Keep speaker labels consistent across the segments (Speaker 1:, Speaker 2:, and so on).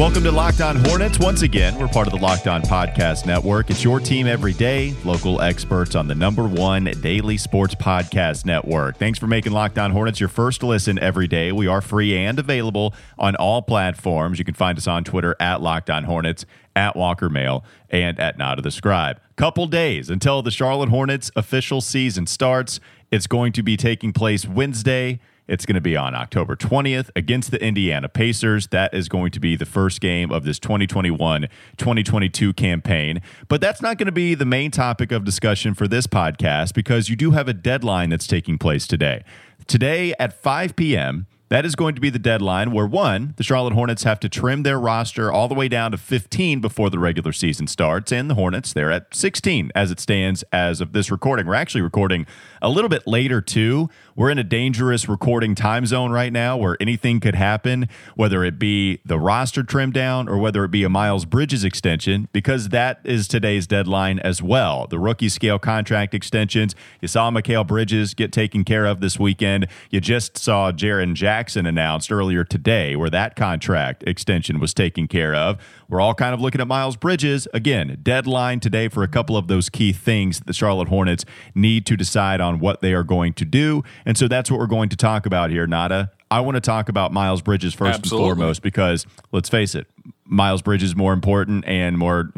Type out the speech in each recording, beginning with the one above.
Speaker 1: Welcome to Locked On Hornets. Once again, we're part of the Locked On Podcast Network. It's your team every day, local experts on the number one daily sports podcast network. Thanks for making Locked On Hornets your first listen every day. We are free and available on all platforms. You can find us on Twitter at Locked On Hornets, at Walker Mehl, and at Nada the Scribe. Couple days until the Charlotte Hornets official season starts. It's going to be taking place Wednesday. It's going to be on October 20th against the Indiana Pacers. That is going to be the first game of this 2021 2022 campaign. But that's not going to be the main topic of discussion for this podcast because you do have a deadline that's taking place today. Today at 5 p.m., that is going to be the deadline where one, the Charlotte Hornets have to trim their roster all the way down to 15 before the regular season starts. And the Hornets, they're at 16 as it stands as of this recording. We're actually recording a little bit later, too. We're in a dangerous recording time zone right now where anything could happen, whether it be the roster trim down or whether it be a Miles Bridges extension, because that is today's deadline as well. The rookie scale contract extensions. You saw Mikal Bridges get taken care of this weekend. You just saw Jaren Jackson Jackson announced earlier today, where that contract extension was taken care of. We're all kind of looking at Miles Bridges. Again, deadline today for a couple of those key things that the Charlotte Hornets need to decide on what they are going to do. And so that's what we're going to talk about here, Nada. I want to talk about Miles Bridges first Absolutely. and foremost because let's face it, Miles Bridges is more important and more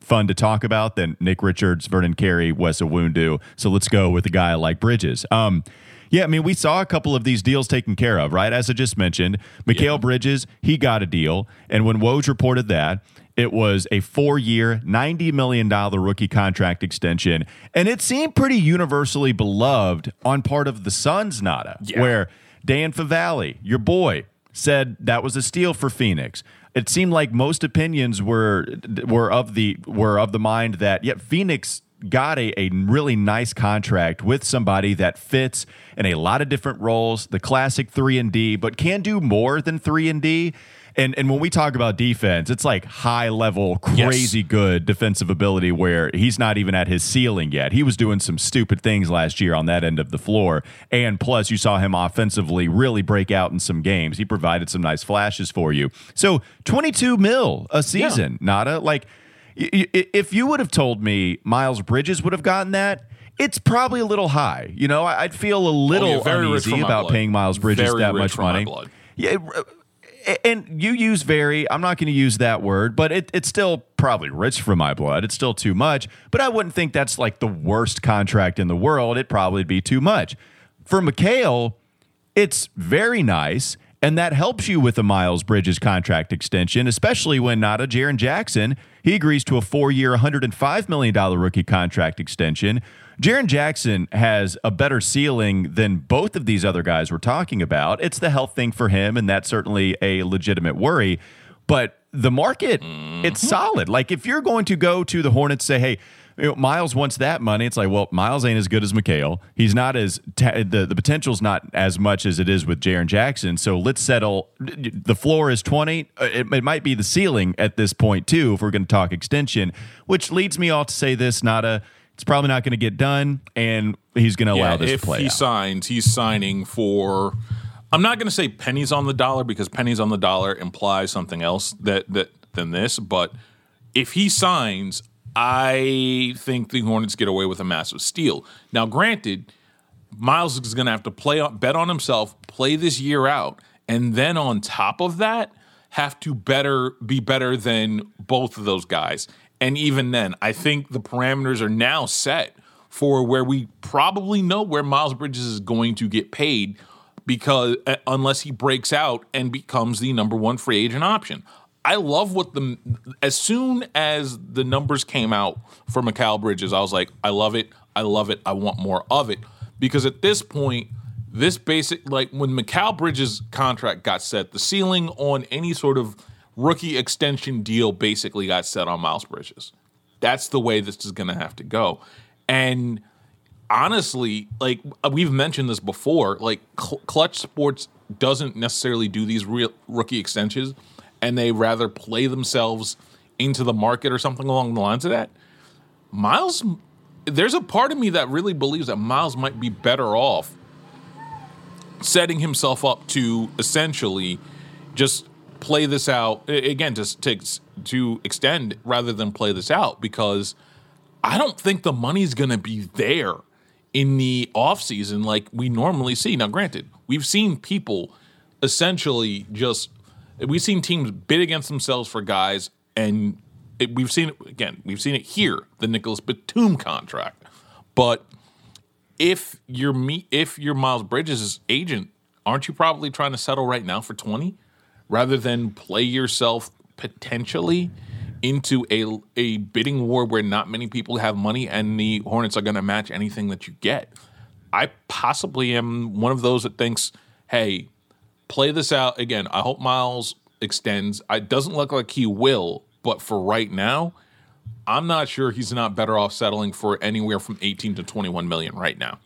Speaker 1: fun to talk about than Nick Richards, Vernon Carey, Wes Iwundu. So let's go with a guy like Bridges. Um, yeah, I mean, we saw a couple of these deals taken care of, right? As I just mentioned, Mikal yeah. Bridges, he got a deal. And when Woj reported that, it was a four year, $90 million rookie contract extension. And it seemed pretty universally beloved on part of the Suns, Nada, yeah. where Dan Favale, your boy, said that was a steal for Phoenix. It seemed like most opinions were were of the were of the mind that yeah, Phoenix got a, a really nice contract with somebody that fits in a lot of different roles, the classic 3 and D, but can do more than 3 and D. And and when we talk about defense, it's like high level, crazy yes. good defensive ability where he's not even at his ceiling yet. He was doing some stupid things last year on that end of the floor. And plus, you saw him offensively really break out in some games. He provided some nice flashes for you. So 22 mil a season, yeah. Nada. Like if you would have told me Miles Bridges would have gotten that, it's probably a little high. You know, I'd feel a little oh, uneasy about blood. paying Miles Bridges very that much money. Yeah, and you use very. I'm not going to use that word, but it, it's still probably rich for my blood. It's still too much, but I wouldn't think that's like the worst contract in the world. It'd probably be too much for Mikal. It's very nice. And that helps you with a Miles Bridges contract extension, especially when not a Jaren Jackson. He agrees to a four year, $105 million rookie contract extension. Jaren Jackson has a better ceiling than both of these other guys we're talking about. It's the health thing for him, and that's certainly a legitimate worry. But the market, mm-hmm. it's solid. Like if you're going to go to the Hornets, say, hey, you know, Miles wants that money. It's like, well, Miles ain't as good as Mikal. He's not as ta- the the potential's not as much as it is with Jaren Jackson. So let's settle. The floor is twenty. Uh, it, it might be the ceiling at this point too, if we're going to talk extension. Which leads me all to say this: Nada. It's probably not going to get done, and he's going to allow this
Speaker 2: if
Speaker 1: to play.
Speaker 2: he
Speaker 1: out.
Speaker 2: signs, he's signing for. I'm not going to say pennies on the dollar because pennies on the dollar implies something else that that than this, but if he signs, I think the Hornets get away with a massive steal. Now, granted, Miles is going to have to play on, bet on himself, play this year out, and then on top of that, have to better be better than both of those guys. And even then, I think the parameters are now set for where we probably know where Miles Bridges is going to get paid because uh, unless he breaks out and becomes the number one free agent option. I love what the as soon as the numbers came out for Mikal Bridges, I was like, I love it, I love it, I want more of it. Because at this point, this basic like when Mikal Bridges' contract got set, the ceiling on any sort of rookie extension deal basically got set on Miles Bridges. That's the way this is gonna have to go. And honestly, like we've mentioned this before, like Cl- Clutch Sports doesn't necessarily do these real rookie extensions and they rather play themselves into the market or something along the lines of that, Miles, there's a part of me that really believes that Miles might be better off setting himself up to essentially just play this out again to, to to extend rather than play this out because I don't think the money's going to be there in the offseason like we normally see. Now granted, we've seen people essentially just we've seen teams bid against themselves for guys and it, we've seen it again, we've seen it here, the Nicholas Batum contract. But if you're me if you're Miles Bridges' agent, aren't you probably trying to settle right now for 20? rather than play yourself potentially into a a bidding war where not many people have money and the Hornets are going to match anything that you get. I possibly am one of those that thinks, "Hey, play this out again. I hope Miles extends. It doesn't look like he will, but for right now, I'm not sure he's not better off settling for anywhere from 18 to 21 million right now."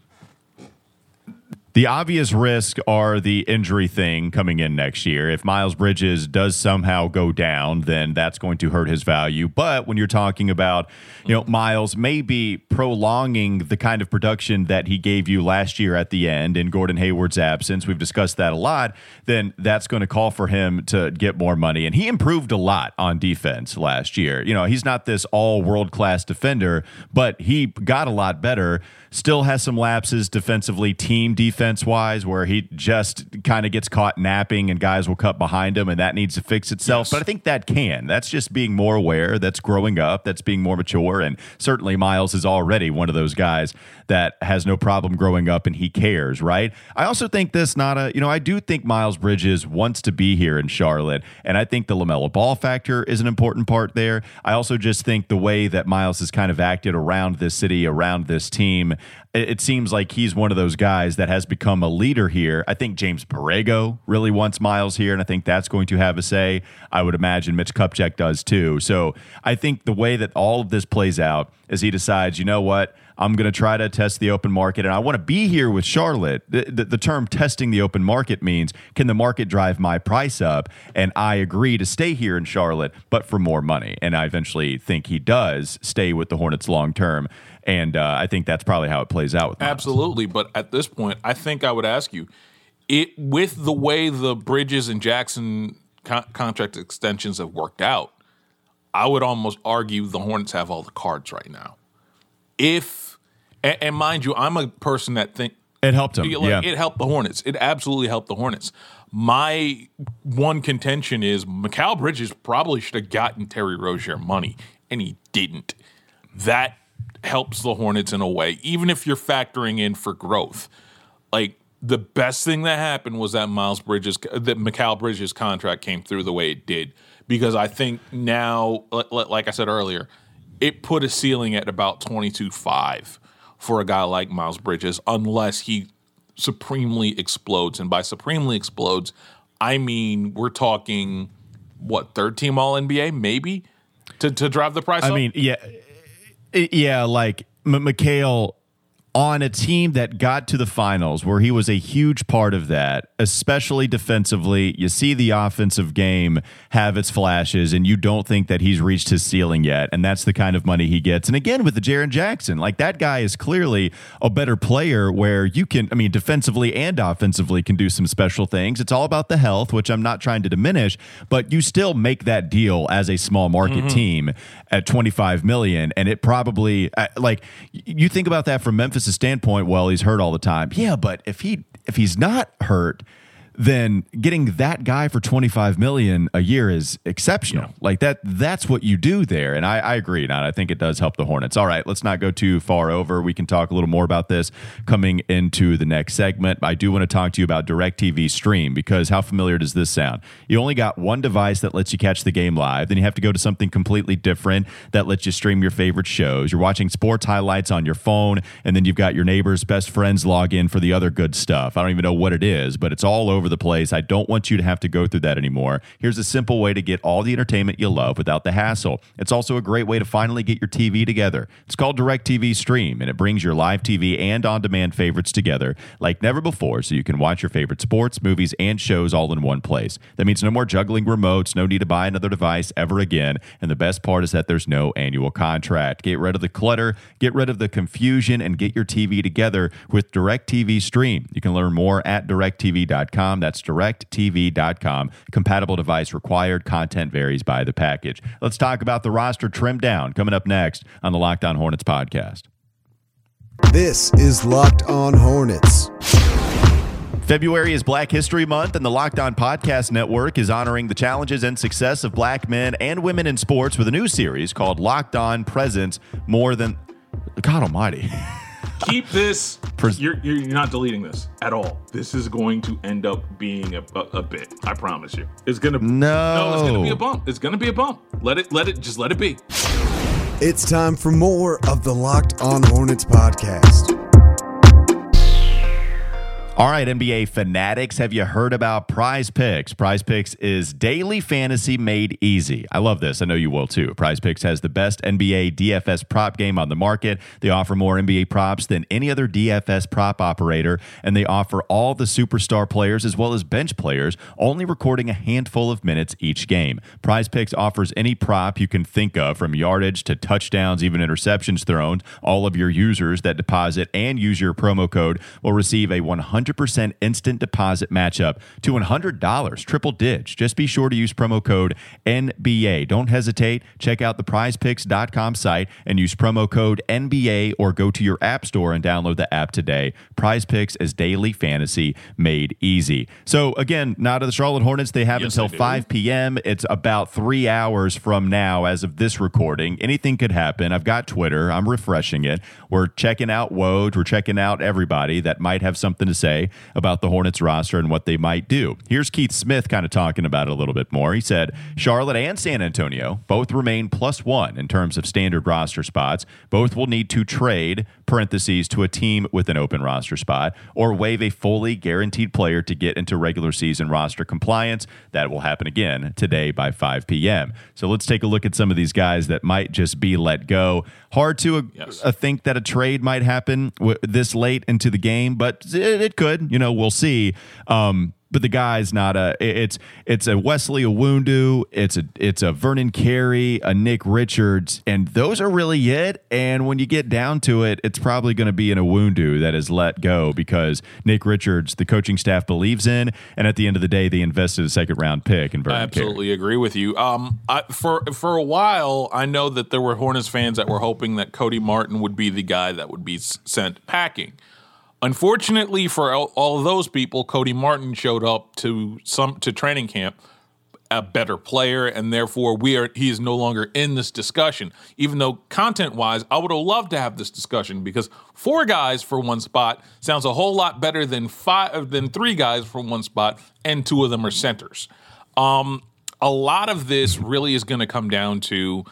Speaker 1: The obvious risk are the injury thing coming in next year. If Miles Bridges does somehow go down, then that's going to hurt his value. But when you're talking about, you know, Miles maybe prolonging the kind of production that he gave you last year at the end in Gordon Hayward's absence, we've discussed that a lot, then that's going to call for him to get more money. And he improved a lot on defense last year. You know, he's not this all world class defender, but he got a lot better. Still has some lapses defensively, team defense wise, where he just kind of gets caught napping and guys will cut behind him, and that needs to fix itself. Yes. But I think that can. That's just being more aware. That's growing up. That's being more mature. And certainly Miles is already one of those guys that has no problem growing up and he cares, right? I also think this Nada, you know, I do think Miles Bridges wants to be here in Charlotte. And I think the LaMelo Ball factor is an important part there. I also just think the way that Miles has kind of acted around this city, around this team, it seems like he's one of those guys that has become a leader here. I think James Borrego really wants Miles here, and I think that's going to have a say. I would imagine Mitch Kupchak does too. So I think the way that all of this plays out is he decides, you know what? I'm going to try to test the open market, and I want to be here with Charlotte. The, the, the, term testing the open market means can the market drive my price up? And I agree to stay here in Charlotte, but for more money. And I eventually think he does stay with the Hornets long term. And uh, I think that's probably how it plays out. With.
Speaker 2: Absolutely. But at this point, I think I would ask you it with the way the Bridges and Jackson con- contract extensions have worked out. I would almost argue the Hornets have all the cards right now. If and, and mind you, I'm a person that think
Speaker 1: it helped him. Like,
Speaker 2: yeah. It helped the Hornets. It absolutely helped the Hornets. My one contention is Mikal Bridges probably should have gotten Terry Rozier money, and he didn't. That helps the Hornets in a way, even if you're factoring in for growth. Like the best thing that happened was that Miles Bridges, that Mikal Bridges contract came through the way it did, because I think now, like I said earlier, it put a ceiling at about 22-5 for a guy like Miles Bridges unless he supremely explodes. And by supremely explodes, I mean we're talking what third team All NBA maybe to to drive the price.
Speaker 1: I
Speaker 2: up?
Speaker 1: mean, yeah, yeah, like M- on a team that got to the finals where he was a huge part of that, especially defensively. You see the offensive game have its flashes, and you don't think that he's reached his ceiling yet. And that's the kind of money he gets. And again, with the Jaren Jackson, like that guy is clearly a better player where you can, I mean, defensively and offensively can do some special things. It's all about the health, which I'm not trying to diminish, but you still make that deal as a small market mm-hmm. team at 25 million. And it probably, uh, like, you think about that from Memphis standpoint, well, he's hurt all the time. Yeah, but if he if he's not hurt, then getting that guy for 25 million a year is exceptional. Yeah. Like that that's what you do there. And I, I agree. And I think it does help the Hornets. All right, let's not go too far over. We can talk a little more about this coming into the next segment. I do want to talk to you about DirecTV Stream because how familiar does this sound? You only got one device that lets you catch the game live. Then you have to go to something completely different that lets you stream your favorite shows. You're watching sports highlights on your phone, and then you've got your neighbor's best friends log in for the other good stuff. I don't even know what it is, but it's all over over the place. I don't want you to have to go through that anymore. Here's a simple way to get all the entertainment you love without the hassle. It's also a great way to finally get your TV together. It's called DirecTV Stream, and it brings your live TV and on demand favorites together like never before so you can watch your favorite sports, movies, and shows all in one place. That means no more juggling remotes, no need to buy another device ever again. And the best part is that there's no annual contract. Get rid of the clutter, get rid of the confusion, and get your TV together with DirecTV Stream. You can learn more at directtv.com. That's directtv.com. Compatible device required. Content varies by the package. Let's talk about the roster trimmed down coming up next on the Locked On Hornets podcast.
Speaker 3: This is Locked On Hornets.
Speaker 1: February is Black History Month, and the Locked On Podcast Network is honoring the challenges and success of black men and women in sports with a new series called Locked On Presents More Than. God Almighty.
Speaker 2: Keep this. You're, you're not deleting this at all. This is going to end up being a, a, a bit. I promise you. It's gonna
Speaker 1: No.
Speaker 2: no. It's gonna be a bump. It's gonna be a bump. Let it. Let it. Just let it be.
Speaker 3: It's time for more of the Locked On Hornets podcast.
Speaker 1: All right, NBA fanatics, have you heard about Prize Picks? Prize Picks is daily fantasy made easy. I love this. I know you will too. Prize Picks has the best NBA DFS prop game on the market. They offer more NBA props than any other DFS prop operator, and they offer all the superstar players as well as bench players, only recording a handful of minutes each game. Prize Picks offers any prop you can think of, from yardage to touchdowns, even interceptions thrown. All of your users that deposit and use your promo code will receive a 100 100% instant deposit matchup to $100, triple digits. Just be sure to use promo code NBA. Don't hesitate. Check out the prizepicks.com site and use promo code NBA or go to your app store and download the app today. Prize Picks is daily fantasy made easy. So, again, now to the Charlotte Hornets, they have
Speaker 2: Yes,
Speaker 1: until
Speaker 2: do.
Speaker 1: 5 p.m. It's about three hours from now as of this recording. Anything could happen. I've got Twitter. I'm refreshing it. We're checking out Woj. We're checking out everybody that might have something to say about the Hornets roster and what they might do. Here's Keith Smith kind of talking about it a little bit more. He said Charlotte and San Antonio both remain plus one in terms of standard roster spots. Both will need to trade parentheses to a team with an open roster spot or waive a fully guaranteed player to get into regular season roster compliance. That will happen again today by 5 p.m. So let's take a look at some of these guys that might just be let go. Hard to uh,
Speaker 2: Yes.
Speaker 1: uh, think that a trade might happen w- this late into the game, but it, it could. You know, we'll see. Um, but the guy's not a. It's it's a Wesley Iwundu. It's a it's a Vernon Carey, a Nick Richards, and those are really it. And when you get down to it, it's probably going to be an Iwundu that is let go because Nick Richards, the coaching staff believes in, and at the end of the day, they invested a second round pick in Vernon
Speaker 2: I absolutely agree with you. Um, I, for for a while, I know that there were Hornets fans that were hoping that Cody Martin would be the guy that would be sent packing. Unfortunately for all, all those people, Cody Martin showed up to some to training camp a better player, and therefore we are he is no longer in this discussion. Even though content wise, I would have loved to have this discussion because four guys for one spot sounds a whole lot better than five than three guys for one spot, and two of them are centers. Um, a lot of this really is going to come down to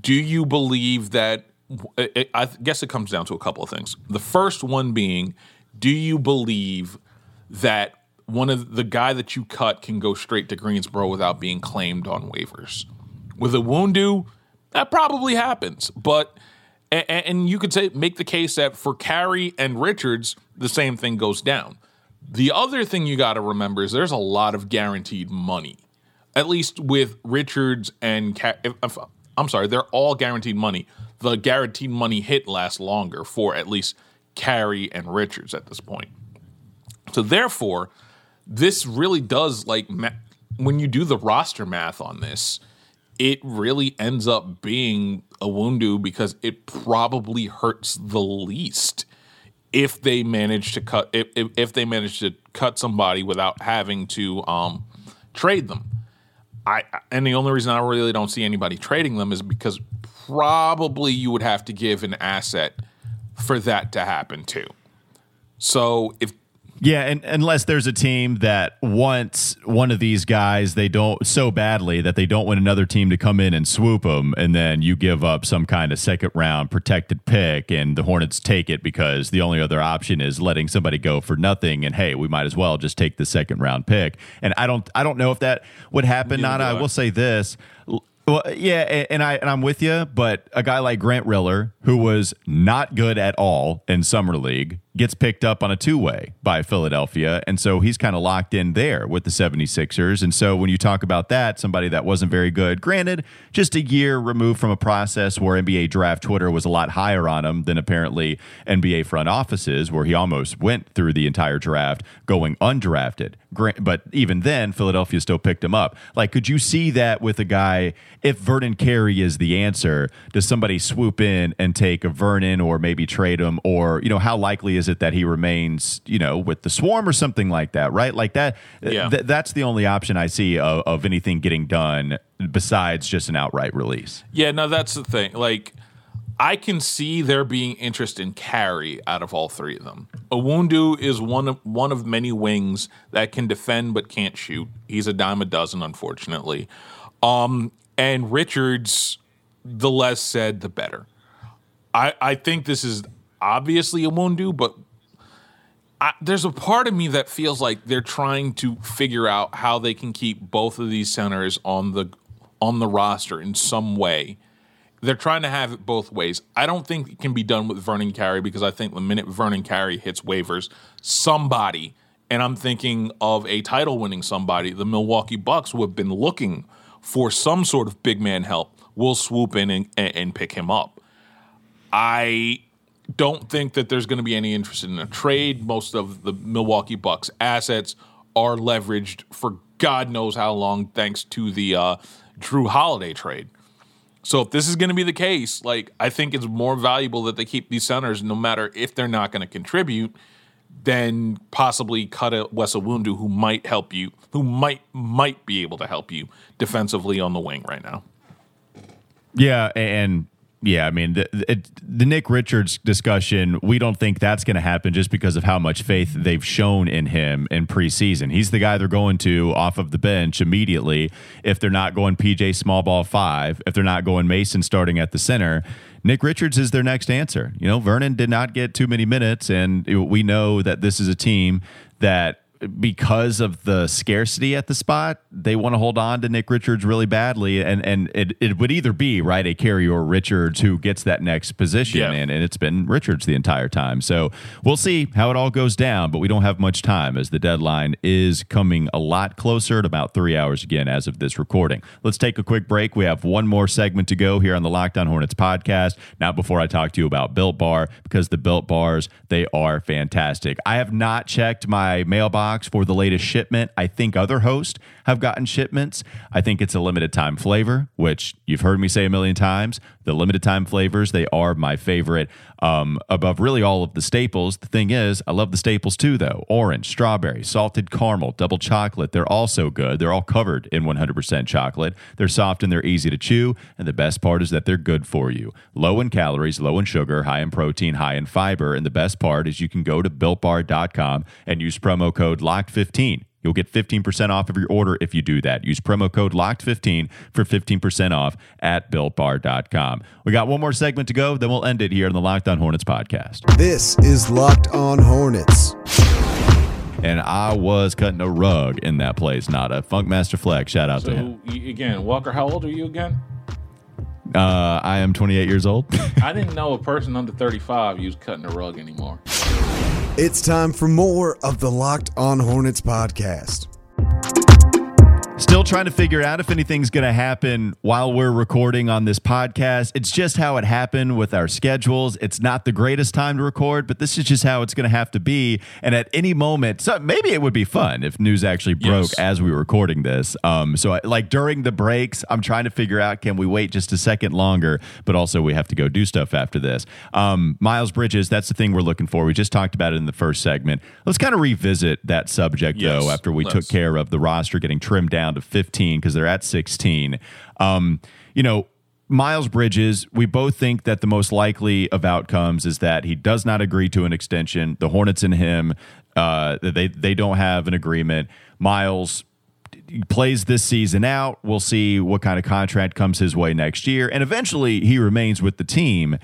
Speaker 2: do you believe that I guess it comes down to a couple of things. The first one being, do you believe that one of the guy that you cut can go straight to Greensboro without being claimed on waivers? With a Woundu, that probably happens, but and you could say make the case that for Carey and Richards, the same thing goes down. The other thing you got to remember is there's a lot of guaranteed money at least with Richards and Ca- if, if, I'm sorry, they're all guaranteed money. The guaranteed money hit lasts longer for at least Carey and Richards at this point. So therefore, this really does like ma- when you do the roster math on this, it really ends up being a Wundu because it probably hurts the least if they manage to cut if, if, if they manage to cut somebody without having to um, trade them. I and the only reason I really don't see anybody trading them is because probably you would have to give an asset for that to happen too. So if
Speaker 1: Yeah, and unless there's a team that wants one of these guys, they don't so badly that they don't want another team to come in and swoop them, and then you give up some kind of second round protected pick, and the Hornets take it because the only other option is letting somebody go for nothing. And hey, we might as well just take the second round pick. And I don't, I don't know if that would happen. Not. I will say this. Well, yeah, and I and I'm with you, but a guy like Grant Riller, who was not good at all in summer league, gets picked up on a two-way by Philadelphia, and so he's kind of locked in there with the 76ers. And so when you talk about that, somebody that wasn't very good, granted, just a year removed from a process where NBA draft Twitter was a lot higher on him than apparently NBA front offices, where he almost went through the entire draft going undrafted. But even then, Philadelphia still picked him up. Like, could you see that with a guy? If Vernon Carey is the answer, does somebody swoop in and take a Vernon or maybe trade him? Or, you know, how likely it that he remains, you know, with the swarm or something like that, right? Like that, yeah. Th- that's the only option I see of, of anything getting done besides just an outright release.
Speaker 2: Yeah, no, that's the thing. Like, I can see there being interest in Carey out of all three of them. Iwundu is one of one of many wings that can defend but can't shoot. He's a dime a dozen, unfortunately. Um, and Richards, the less said, the better. I, I think this is obviously it won't do, but I, there's a part of me that feels like they're trying to figure out how they can keep both of these centers on the on the roster in some way they're trying to have it both ways. I don't think it can be done with Vernon Carey because I think the minute Vernon Carey hits waivers, somebody, and I'm thinking of a title winning somebody, the Milwaukee Bucks, who have been looking for some sort of big man help, will swoop in and, and pick him up. I don't think that there's going to be any interest in a trade. Most of the Milwaukee Bucks assets are leveraged for God knows how long, thanks to the uh, Jrue Holiday trade. So if this is going to be the case, like I think it's more valuable that they keep these centers, no matter if they're not going to contribute, than possibly cut a Wes who might help you, who might might be able to help you defensively on the wing right now.
Speaker 1: Yeah, and yeah, I mean, the, it, the Nick Richards discussion, we don't think that's going to happen just because of how much faith they've shown in him in preseason. He's the guy they're going to off of the bench immediately if they're not going PJ small ball five, if they're not going Mason starting at the center. Nick Richards is their next answer. You know, Vernon did not get too many minutes, and we know that this is a team that because of the scarcity at the spot, they want to hold on to Nick Richards really badly, and and it, it would either be right a Carey or Richards who gets that next position, yeah. and, and it's been Richards the entire time. So we'll see how it all goes down, but we don't have much time as the deadline is coming a lot closer at about three hours again as of this recording. Let's take a quick break. We have one more segment to go here on the Locked On Hornets podcast. Now, before I talk to you about Built Bar, because the Built Bars they are fantastic. I have not checked my mailbox box for the latest shipment. I think other hosts have gotten shipments. I think it's a limited time flavor, which you've heard me say a million times. The limited time flavors, they are my favorite um, above really all of the staples. The thing is, I love the staples too, though orange, strawberry, salted caramel, double chocolate. They're all so good. They're all covered in 100% chocolate. They're soft and they're easy to chew. And the best part is that they're good for you. Low in calories, low in sugar, high in protein, high in fiber. And the best part is you can go to builtbar.com and use promo code LOCKED15 You'll get 15% off of your order if you do that. Use promo code LOCKED15 for 15% off at builtbar.com. We got one more segment to go, then we'll end it here on the Locked On Hornets podcast.
Speaker 3: This is Locked On Hornets.
Speaker 1: And I was cutting a rug in that place, not a Funkmaster Flex. Shout out
Speaker 2: so,
Speaker 1: to him.
Speaker 2: Again, Walker, how old are you again?
Speaker 1: Uh, I am 28 years old.
Speaker 2: I didn't know a person under 35 used cutting a rug anymore.
Speaker 3: It's time for more of the Locked On Hornets podcast.
Speaker 1: Still trying to figure out if anything's going to happen while we're recording on this podcast. It's just how it happened with our schedules. It's not the greatest time to record, but this is just how it's going to have to be. And at any moment, so maybe it would be fun if news actually broke yes. as we were recording this. Um, so, I, like during the breaks, I'm trying to figure out can we wait just a second longer, but also we have to go do stuff after this. Um, Miles Bridges, that's the thing we're looking for. We just talked about it in the first segment. Let's kind of revisit that subject yes, though after we took care of the roster getting trimmed down down to 15 because they're at 16. Um, you know, Miles Bridges, we both think that the most likely of outcomes is that he does not agree to an extension. The Hornets and him Uh, they they don't have an agreement. Miles plays this season out. We'll see what kind of contract comes his way next year, and eventually he remains with the team.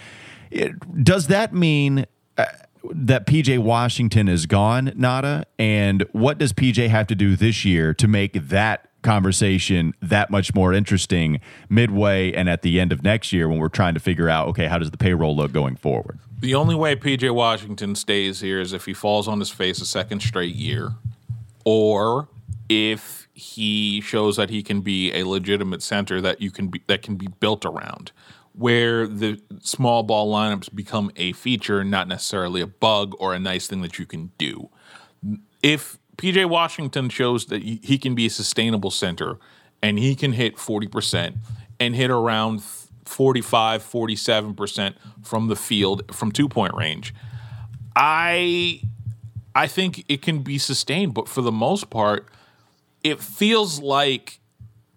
Speaker 1: It, does that mean? Uh, that PJ Washington is gone, Nada, and what does PJ have to do this year to make that conversation that much more interesting midway and at the end of next year when we're trying to figure out okay how does the payroll look going forward
Speaker 2: The only way PJ Washington stays here is if he falls on his face a second straight year, or if he shows that he can be a legitimate center that you can be that can be built around, where the small ball lineups become a feature, not necessarily a bug or a nice thing that you can do. If PJ Washington shows that he can be a sustainable center and he can hit 40% and hit around 45, 47% from the field from two point range. I I think it can be sustained, but for the most part, it feels like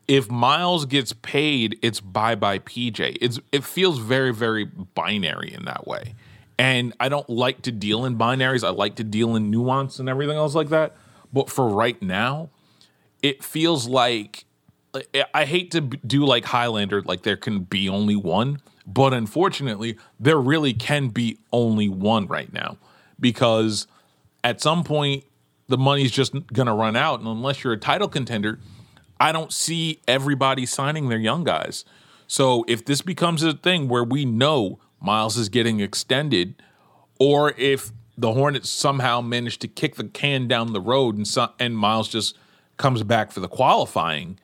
Speaker 2: if Miles gets paid, it's bye bye PJ. It's it feels very very binary in that way, and I don't like to deal in binaries. I like to deal in nuance and everything else like that. But for right now, it feels like eh, I hate to do like Highlander, like there can be only one, but unfortunately, there really can be only one right now because at some point the money's just going to run out, and unless you're a title contender, I don't see everybody signing their young guys. So if this becomes a thing where we know Miles is getting extended, or if the Hornets somehow managed to kick the can down the road and so, and Miles just comes back for the qualifying,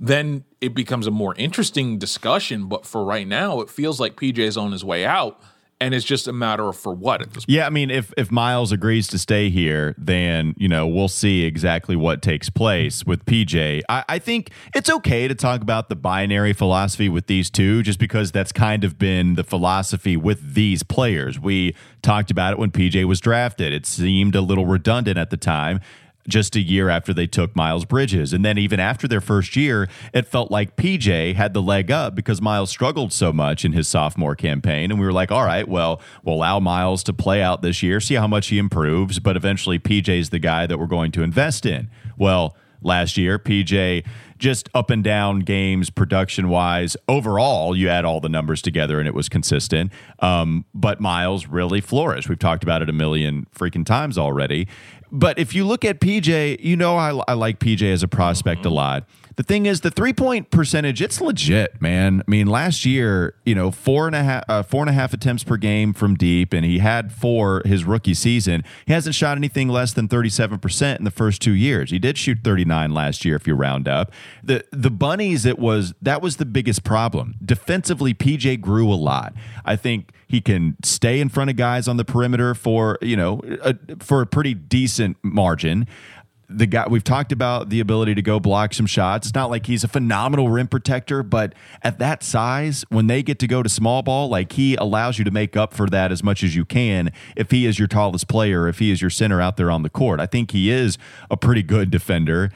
Speaker 2: then it becomes a more interesting discussion. But for right now, it feels like PJ's on his way out. And it's just a matter of for what at this point.
Speaker 1: Yeah, I mean, if if Miles agrees to stay here, then you know we'll see exactly what takes place with PJ. I, I think it's okay to talk about the binary philosophy with these two, just because that's kind of been the philosophy with these players. We talked about it when PJ was drafted. It seemed a little redundant at the time just a year after they took Miles Bridges. And then even after their first year, it felt like PJ had the leg up because Miles struggled so much in his sophomore campaign. And we were like, all right, well, we'll allow Miles to play out this year, see how much he improves. But eventually, PJ's the guy that we're going to invest in. Well, last year, PJ just up and down games production wise. Overall, you add all the numbers together and it was consistent. Um, but Miles really flourished. We've talked about it a million freaking times already. But if you look at PJ, you know I, I like PJ as a prospect mm-hmm. a lot. The thing is, the three point percentage, it's legit, man. I mean, last year, you know, four and a half, uh, four and a half attempts per game from deep, and he had four his rookie season. He hasn't shot anything less than thirty seven percent in the first two years. He did shoot thirty nine last year, if you round up. The the bunnies, it was that was the biggest problem. Defensively, PJ grew a lot. I think he can stay in front of guys on the perimeter for you know a, for a pretty decent margin the guy we've talked about the ability to go block some shots. It's not like he's a phenomenal rim protector, but at that size, when they get to go to small ball, like he allows you to make up for that as much as you can if he is your tallest player, if he is your center out there on the court. I think he is a pretty good defender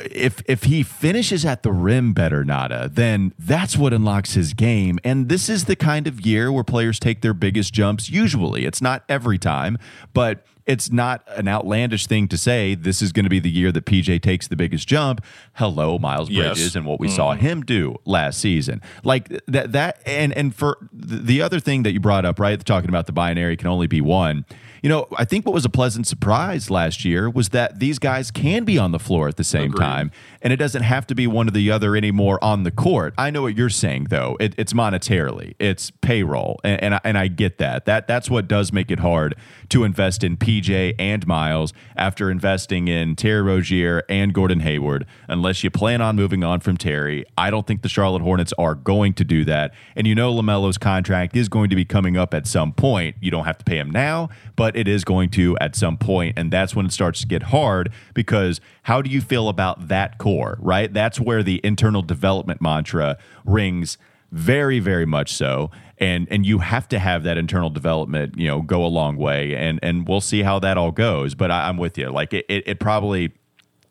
Speaker 1: if if he finishes at the rim better, Nada, then that's what unlocks his game. And this is the kind of year where players take their biggest jumps. Usually, it's not every time, but it's not an outlandish thing to say this is going to be the year that PJ takes the biggest jump. Hello, Miles Bridges, yes. and what we mm. saw him do last season. Like that, that, and and for the other thing that you brought up, right? Talking about the binary can only be one you know, I think what was a pleasant surprise last year was that these guys can be on the floor at the same Agreed. time, and it doesn't have to be one or the other anymore on the court. I know what you're saying, though. It, it's monetarily, it's payroll, and and I, and I get that. That that's what does make it hard to invest in PJ and Miles after investing in Terry Rozier and Gordon Hayward. Unless you plan on moving on from Terry, I don't think the Charlotte Hornets are going to do that. And you know, LaMelo's contract is going to be coming up at some point. You don't have to pay him now, but it is going to at some point, and that's when it starts to get hard because how do you feel about that core, right? That's where the internal development mantra rings very, very much so. And and you have to have that internal development, you know, go a long way. And and we'll see how that all goes. But I, am with you. Like it, it, it probably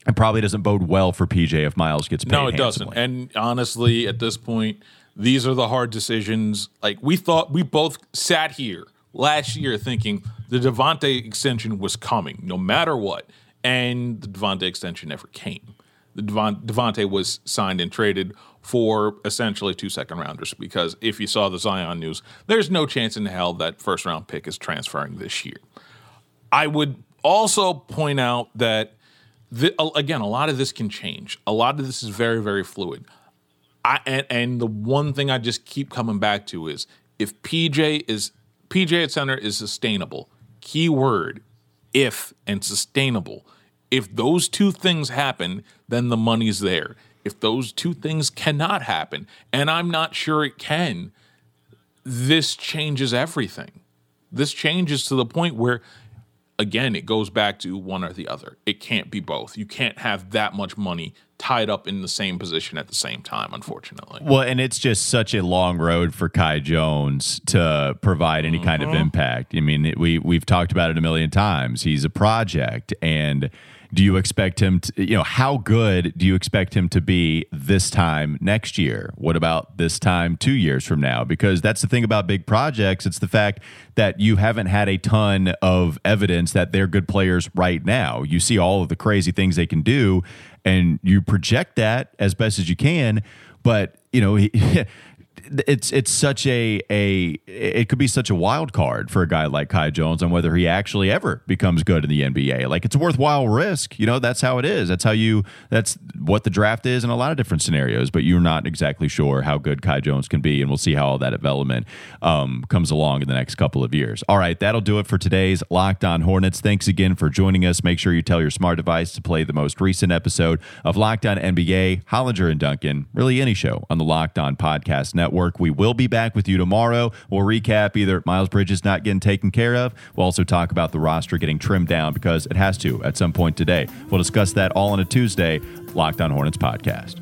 Speaker 1: it probably doesn't bode well for PJ if Miles gets paid.
Speaker 2: No, it
Speaker 1: handsomely.
Speaker 2: doesn't. And honestly, at this point, these are the hard decisions. Like we thought, we both sat here last year thinking the Devonte' extension was coming no matter what, and the Devonte' extension never came. The Devon, Devonte' was signed and traded for essentially two second rounders because if you saw the Zion news, there's no chance in hell that first round pick is transferring this year. I would also point out that the, again, a lot of this can change. A lot of this is very, very fluid. I and, and the one thing I just keep coming back to is if PJ is PJ at center is sustainable. Keyword if and sustainable. If those two things happen, then the money's there. If those two things cannot happen, and I'm not sure it can, this changes everything. This changes to the point where again, it goes back to one or the other. It can't be both. You can't have that much money tied up in the same position at the same time, unfortunately.
Speaker 1: Well, and it's just such a long road for Kai Jones to provide any mm-hmm. kind of mm-hmm. impact. I mean, we we've talked about it a million times. He's a project and do you expect him to, you know, how good do you expect him to be this time next year? What about this time two years from now? Because that's the thing about big projects. It's the fact that you haven't had a ton of evidence that they're good players right now. You see all of the crazy things they can do, and you project that as best as you can. But, you know, he, it's it's such a a it could be such a wild card for a guy like Kai Jones on whether he actually ever becomes good in the NBA. Like it's a worthwhile risk, you know. That's how it is. That's how you. That's what the draft is in a lot of different scenarios. But you're not exactly sure how good Kai Jones can be, and we'll see how all that development um, comes along in the next couple of years. All right, that'll do it for today's Locked On Hornets. Thanks again for joining us. Make sure you tell your smart device to play the most recent episode of Locked On NBA. Hollinger and Duncan, really any show on the Locked On Podcast Network. Network. We will be back with you tomorrow. We'll recap either Miles Bridges not getting taken care of. We'll also talk about the roster getting trimmed down because it has to at some point today. We'll discuss that all on a Tuesday, Locked On Hornets podcast.